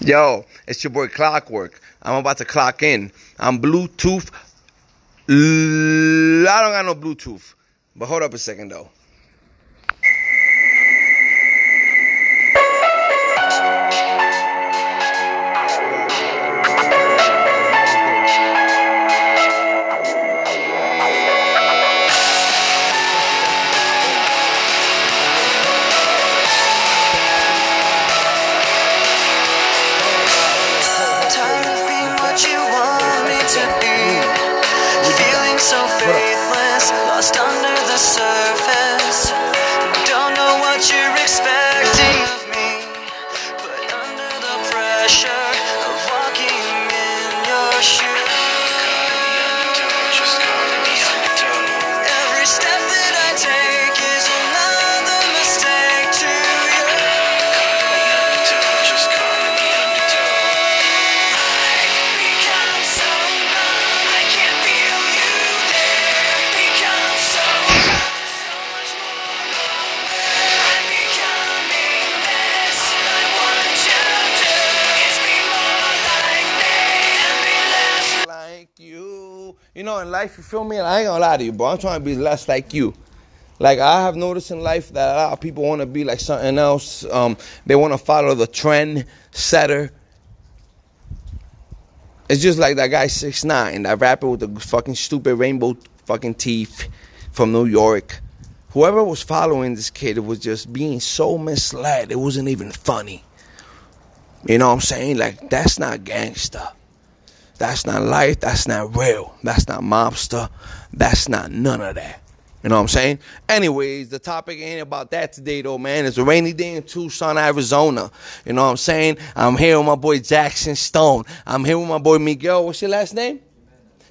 Yo, it's your boy Clockwork. I'm about to clock in. I'm Bluetooth. I don't got no Bluetooth. But hold up a second though. You. Know, in life, you feel me? I ain't gonna lie to you, bro. I'm trying to be less like you. Like I have noticed in life that a lot of people want to be like something else. Um, they want to follow the trend setter. It's just like that guy six nine, that rapper with the fucking stupid rainbow fucking teeth from New York. Whoever was following this kid was just being so misled. It wasn't even funny. You know what I'm saying? Like that's not gangster. That's not life. That's not real. That's not mobster. That's not none of that. You know what I'm saying? Anyways, the topic ain't about that today, though, man. It's a rainy day in Tucson, Arizona. You know what I'm saying? I'm here with my boy Jackson Stone. I'm here with my boy Miguel. What's your last name?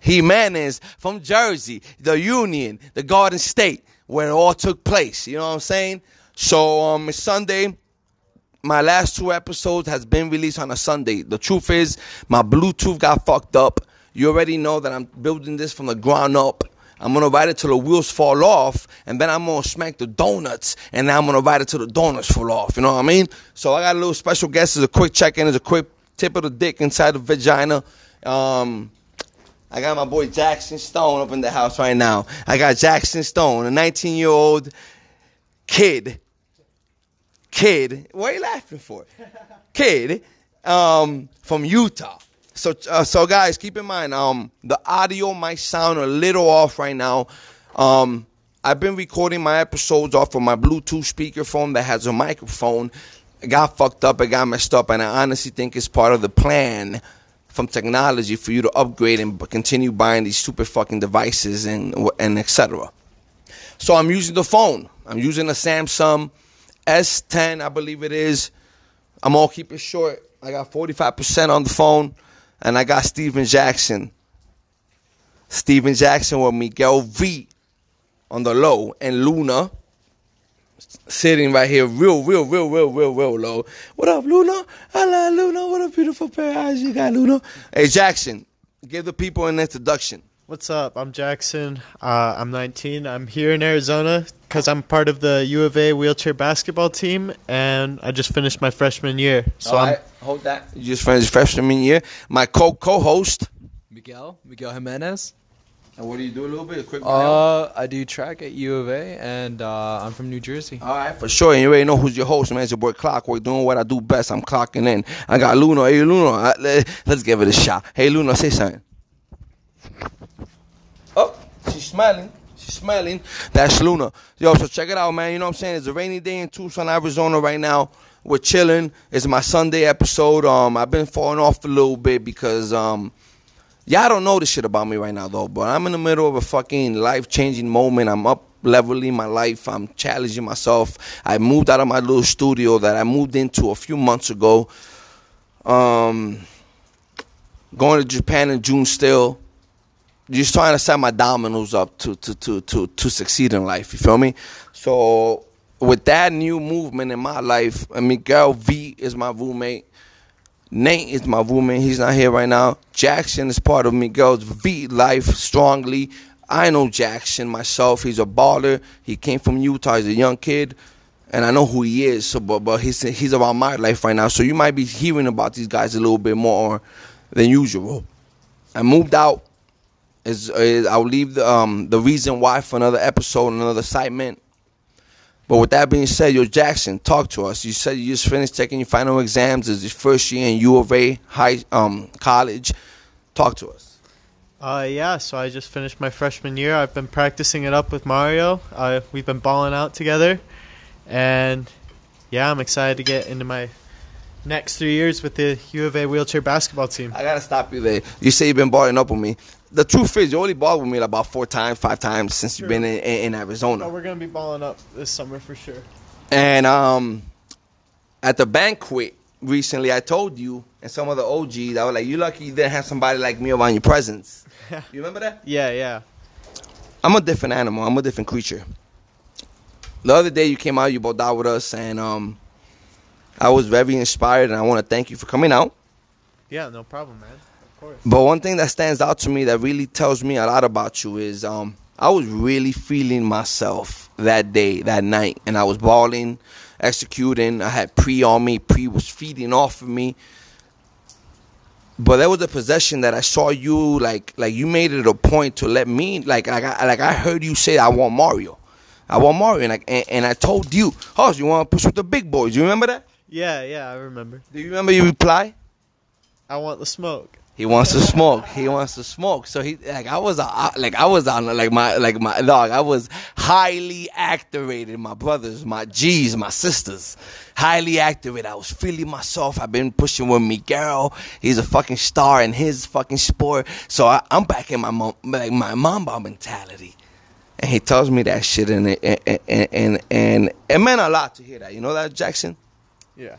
Jimenez from Jersey, the Union, the Garden State, where it all took place. You know what I'm saying? So um, it's Sunday. My last two episodes has been released on a Sunday. The truth is, my Bluetooth got fucked up. You already know that I'm building this from the ground up. I'm gonna ride it till the wheels fall off, and then I'm gonna smack the donuts, and then I'm gonna ride it till the donuts fall off. You know what I mean? So I got a little special guest. As a quick check-in, as a quick tip of the dick inside the vagina. Um, I got my boy Jackson Stone up in the house right now. I got Jackson Stone, a 19 year old kid. Kid, what are you laughing for? Kid, um, from Utah. So, uh, so guys, keep in mind, um, the audio might sound a little off right now. Um, I've been recording my episodes off of my Bluetooth speakerphone that has a microphone. It got fucked up, it got messed up, and I honestly think it's part of the plan from technology for you to upgrade and continue buying these stupid fucking devices and and etc. So I'm using the phone. I'm using a Samsung S10, I believe it is. I'm gonna keep it short. I got 45% on the phone, and I got Steven Jackson. Steven Jackson with Miguel V on the low, and Luna sitting right here, real, real, real, real, real, real low. What up, Luna? Hello, Luna. What a beautiful pair of eyes you got, Luna. Hey, Jackson, give the people an introduction. What's up? I'm Jackson. Uh, I'm 19. I'm here in Arizona because I'm part of the U of A wheelchair basketball team, and I just finished my freshman year. So All I'm right, hold that. You just finished freshman year. My co co-host. Miguel, Miguel Jimenez. And what do you do a little bit? A quick Uh, I do track at U of A, and uh, I'm from New Jersey. All right, for sure. And you already know who's your host, man. It's your boy Clockwork doing what I do best. I'm clocking in. I got Luna. Hey, Luna. uh, let- Let's give it a shot. Hey, Luna, say something. Oh, she's smiling. She's smiling. That's Luna. Yo, so check it out, man. You know what I'm saying? It's a rainy day in Tucson, Arizona right now. We're chilling. It's my Sunday episode. Um, I've been falling off a little bit because um, Y'all don't know this shit about me right now, though, but I'm in the middle of a fucking life changing moment. I'm up leveling my life. I'm challenging myself. I moved out of my little studio that I moved into a few months ago. Um, going to Japan in June still. Just trying to set my dominoes up to to to to to succeed in life. You feel me? So with that new movement in my life, Miguel V is my roommate. Nate is my roommate. He's not here right now. Jackson is part of Miguel's V life strongly. I know Jackson myself. He's a baller. He came from Utah. He's a young kid. and I know who he is. So, but but he's he's around my life right now. So you might be hearing about these guys a little bit more than usual. I moved out. Is, is I'll leave the um the reason why for another episode, another segment. But with that being said, yo Jackson, talk to us. You said you just finished taking your final exams. It's your first year in U of A high um college. Talk to us. Uh, yeah, so I just finished my freshman year. I've been practicing it up with Mario. Uh, we've been balling out together. And yeah, I'm excited to get into my next three years with the U of A wheelchair basketball team. I gotta stop you there. You say you've been balling up with me. The truth is, you only balled with me about four times, five times since you've been in, in, in Oh, we're going to be balling up this summer for sure. And um, at the banquet recently, I told you and some of the OGs, I was like, "You lucky you didn't have somebody like me around your presence." you remember that? Yeah, yeah. I'm a different animal. I'm a different creature. The other day you came out, you both out with us, and um, I was very inspired, and I want to thank you for coming out. Yeah, no problem, man. But one thing that stands out to me that really tells me a lot about you is um, I was really feeling myself that day, that night, and I was balling, executing. I had pre on me. Pre was feeding off of me. But there was a possession that I saw you like, like you made it a point to let me like, like I, like I heard you say, I want Mario, I want Mario, and I, and, and I told you, oh, you want to push with the big boys? You remember that? Yeah, yeah, I remember. Do you remember your reply? I want the smoke. He wants to smoke. He wants to smoke. So he like I was uh, like I was on like my like my dog. I was highly activated. My brothers, my G's, my sisters, highly activated. I was feeling myself. I've been pushing with Miguel. He's a fucking star in his fucking sport. So I, I'm back in my mom like my mamba mentality. And he tells me that shit, and it, and, and and and it meant a lot to hear that. You know that Jackson. Yeah.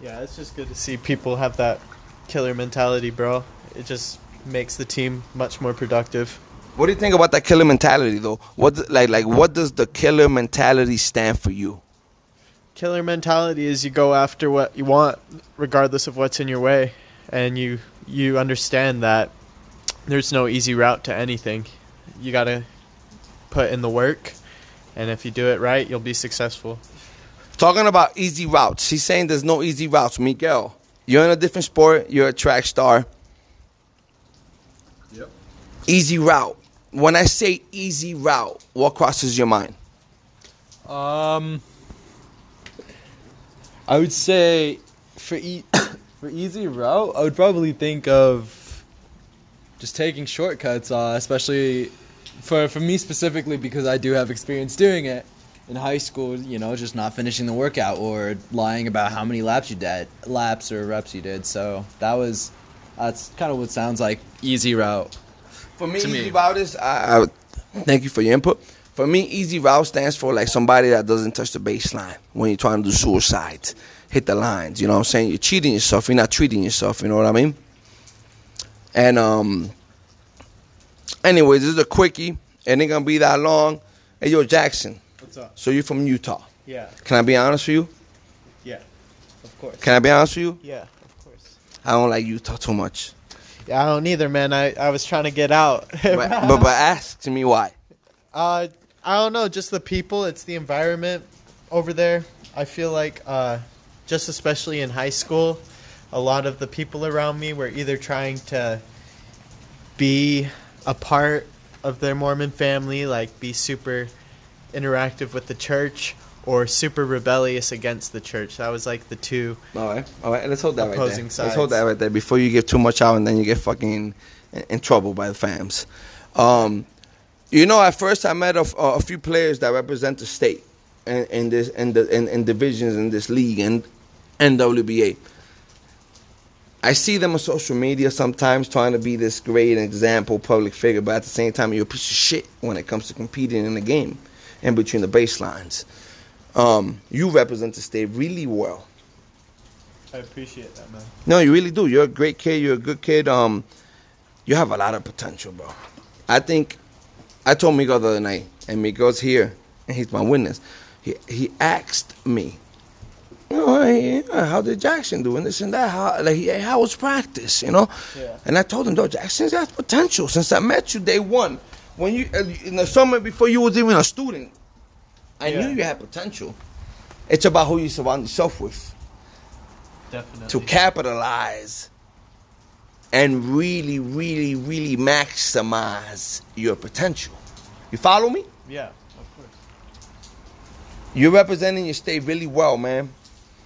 Yeah, it's just good to see people have that killer mentality, bro. It just makes the team much more productive. What do you think about that killer mentality, though? What like like what does the killer mentality stand for you? Killer mentality is you go after what you want regardless of what's in your way and you you understand that there's no easy route to anything. You got to put in the work and if you do it right, you'll be successful. Talking about easy routes, he's saying there's no easy routes. Miguel, you're in a different sport. You're a track star. Yep. Easy route. When I say easy route, what crosses your mind? Um, I would say for e- for easy route, I would probably think of just taking shortcuts, uh, especially for for me specifically because I do have experience doing it in high school. You know, just not finishing the workout or lying about how many laps you did, laps or reps you did. So that was that's kind of what sounds like easy route. For me, To easy me. route is. I, I, thank you for your input. For me, easy route stands for like somebody that doesn't touch the baseline when you're trying to do suicide, hit the lines. You know what I'm saying? You're cheating yourself. You're not treating yourself. You know what I mean? And um. Anyways, this is a quickie. It ain't gonna be that long. Hey, yo, Jackson. Up? So you're from Utah. Yeah. Can I be honest with you? Yeah. Of course. Can I be honest with you? Yeah, of course. I don't like Utah too much. Yeah, I don't either, man. I, I was trying to get out. But, but but ask me why. Uh, I don't know, just the people. It's the environment over there. I feel like, uh, just especially in high school, a lot of the people around me were either trying to be a part of their Mormon family, like be super interactive with the church, or super rebellious against the church. That was like the two. All right, all right. Let's hold that right Opposing there. Let's hold that right there before you give too much out and then you get fucking in, in trouble by the fams. Um, you know, at first I met a few players that represent the state in, in this in the in, in divisions in this league and NWBA. I see them on social media sometimes trying to be this great example public figure, but at the same time you're a piece of shit when it comes to competing in the game in between the baselines. Um, you represent the state really well. I appreciate that, man. No, you really do. You're a great kid. You're a good kid. Um, you have a lot of potential, bro. I think I told Miguel the other night, and Miguel's here, and he's my witness. He he asked me, you know, hey, how did Jackson do and this and that? How like hey, how was practice? You know, Yeah. and I told him, though, Jackson's got potential. Since I met you day one, when you uh, in the summer before you was even a student, I Yeah. knew you had potential. It's about who you surround yourself with Definitely. to capitalize and really, really, really maximize your potential. You follow me? yeah, of course. You're representing your state really well, man.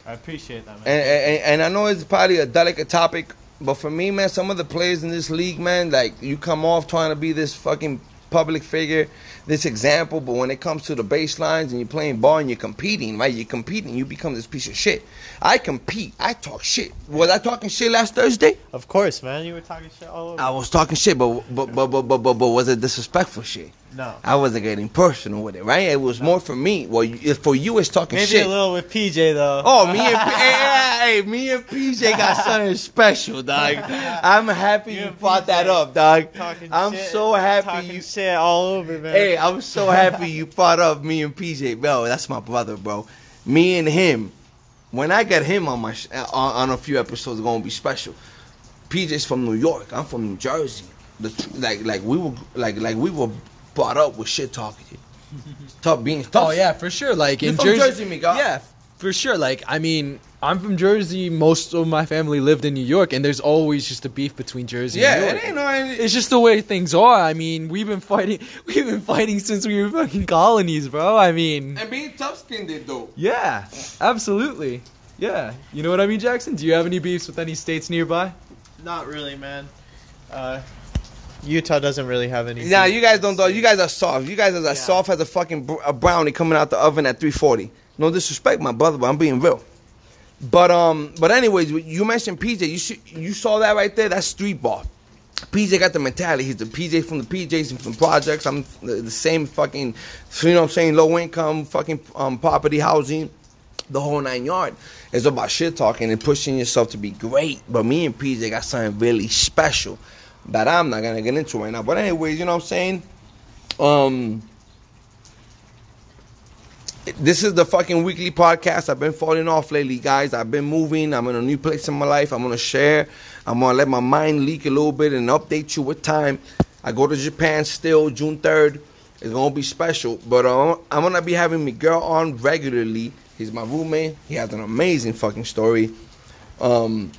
I appreciate that, man. And, and, and I know it's probably a delicate topic, but for me, man, some of the players in this league, man, like you come off trying to be this fucking public figure, this example, but when it comes to the baselines and you're playing ball and you're competing, right? You're competing, you become this piece of shit. I compete. I talk shit. Was I talking shit last Thursday? of course, man. You were talking shit all over. I was talking shit, but but but but but but, but was it disrespectful shit? No. I wasn't getting personal with it, right? It was more for me. Well, you, for you, it's talking shit. Maybe shit. a little with PJ though. Oh, me and hey, hey, me and PJ got something special, dog. I'm happy You you brought that up, dog. talking I'm shit, so happy you. shit all over, man. Hey, I'm so happy you brought up me and PJ, bro. That's my brother, bro. Me and him. When I get him on my sh- on, on a few episodes, it's gonna be special. PJ's from New York. I'm from New Jersey. The, like like we were like like we were brought up with shit talking. Tough being tough. Oh yeah, for sure. Like You're in from Jersey, Jersey, Miguel. yeah, for sure. Like I mean, I'm from Jersey. Most of my family lived in New York, and there's always just a beef between Jersey Yeah, and New it York. ain't no. it- It's just the way things are. I mean, we've been fighting. We've been fighting since we were fucking colonies, bro. I mean, And being tough skinned it though. yeah, absolutely. Yeah, you know what I mean, Jackson. Do you have any beefs with any states nearby? Not really, man. Uh, Utah doesn't really have any. Nah, you guys don't. Though. You guys are soft. You guys are as soft as a fucking br- a brownie coming out the oven at 340. No disrespect, my brother, but I'm being real. But um, but anyways, you mentioned PJ. You see, you saw that right there. That's street ball. PJ got the mentality. He's the PJ from the PJs and from projects. I'm the, the same fucking, you know what I'm saying, low income fucking um, property housing, the whole nine yard. It's about shit talking and pushing yourself to be great. But me and PJ got something really special that I'm not gonna get into right now. But anyways, you know what I'm saying? Um this is the fucking weekly podcast. I've been falling off lately, guys. I've been moving. I'm in a new place in my life. I'm gonna share. I'm gonna let my mind leak a little bit and update you with time. I go to Japan still, June 3rd. It's gonna be special. But uh, I'm gonna be having Miguel on regularly. He's my roommate. He has an amazing fucking story. Um,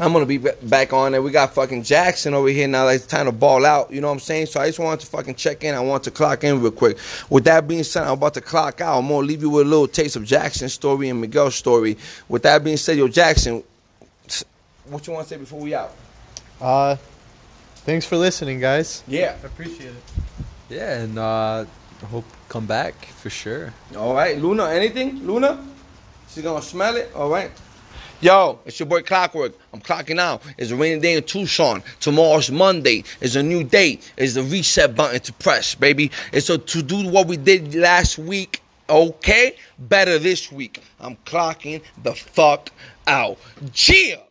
I'm gonna be back on it. We got fucking Jackson over here now. Like, it's time to ball out. You know what I'm saying? So I just wanted to fucking check in. I want to clock in real quick. With that being said, I'm about to clock out. I'm gonna leave you with a little taste of Jackson's story and Miguel's story. With that being said, yo, Jackson, what you want to say before we out? Uh, thanks for listening, guys. Yeah. I appreciate it. Yeah, and uh, hope come back for sure. All right, Luna. Anything, Luna? She gonna smell it. All right. Yo, it's your boy Clockwork. I'm clocking out. It's a rainy day in Tucson. Tomorrow's Monday. It's a new date. It's the reset button to press, baby. It's a, to do what we did last week, okay? Better this week. I'm clocking the fuck out. Gia!